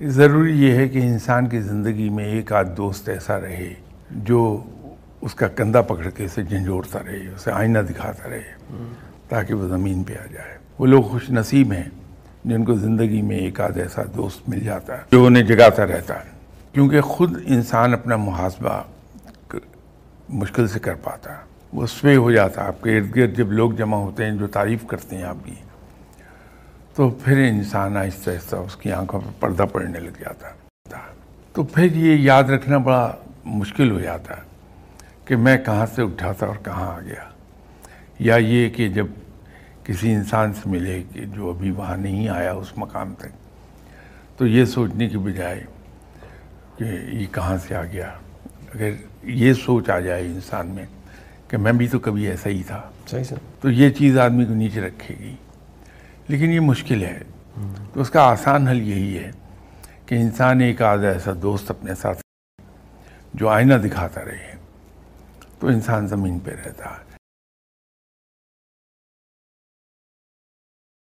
ضروری یہ ہے کہ انسان کی زندگی میں ایک آدھ دوست ایسا رہے جو اس کا کندھا پکڑ کے اسے جھنجھوڑتا رہے، اسے آئینہ دکھاتا رہے، تاکہ وہ زمین پہ آ جائے۔ وہ لوگ خوش نصیب ہیں جن کو زندگی میں ایک آدھ ایسا دوست مل جاتا ہے، جو انہیں جگاتا رہتا ہے۔ کیونکہ خود انسان اپنا محاسبہ مشکل سے کر پاتا ہے۔ وہ سوے ہو جاتا ہے۔ آپ کے ارد گرد جب لوگ جمع ہوتے ہیں جو تعریف کرتے ہیں آپ کی تو پھر انسان آہستہ آہستہ اس کی آنکھوں پہ پردہ پڑنے لگ جاتا ہے تو پھر یہ یاد رکھنا بڑا مشکل ہو جاتا ہے کہ میں کہاں سے اٹھا تھا اور کہاں آ گیا۔ یا یہ کہ جب کسی انسان سے ملے کہ جو ابھی وہاں نہیں آیا اس مقام تک تو یہ سوچنے کی بجائے کہ یہ کہاں سے آ گیا۔ اگر یہ سوچ آ جائے انسان میں کہ میں بھی تو کبھی ایسا ہی تھا صحیح سر۔ تو یہ چیز آدمی کو نیچے رکھے گی۔ لیکن یہ مشکل ہے۔ تو اس کا آسان حل یہی ہے کہ انسان ایک آدھا ایسا دوست اپنے ساتھ جو آئینہ دکھاتا رہے، تو انسان زمین پہ رہتا۔ ہے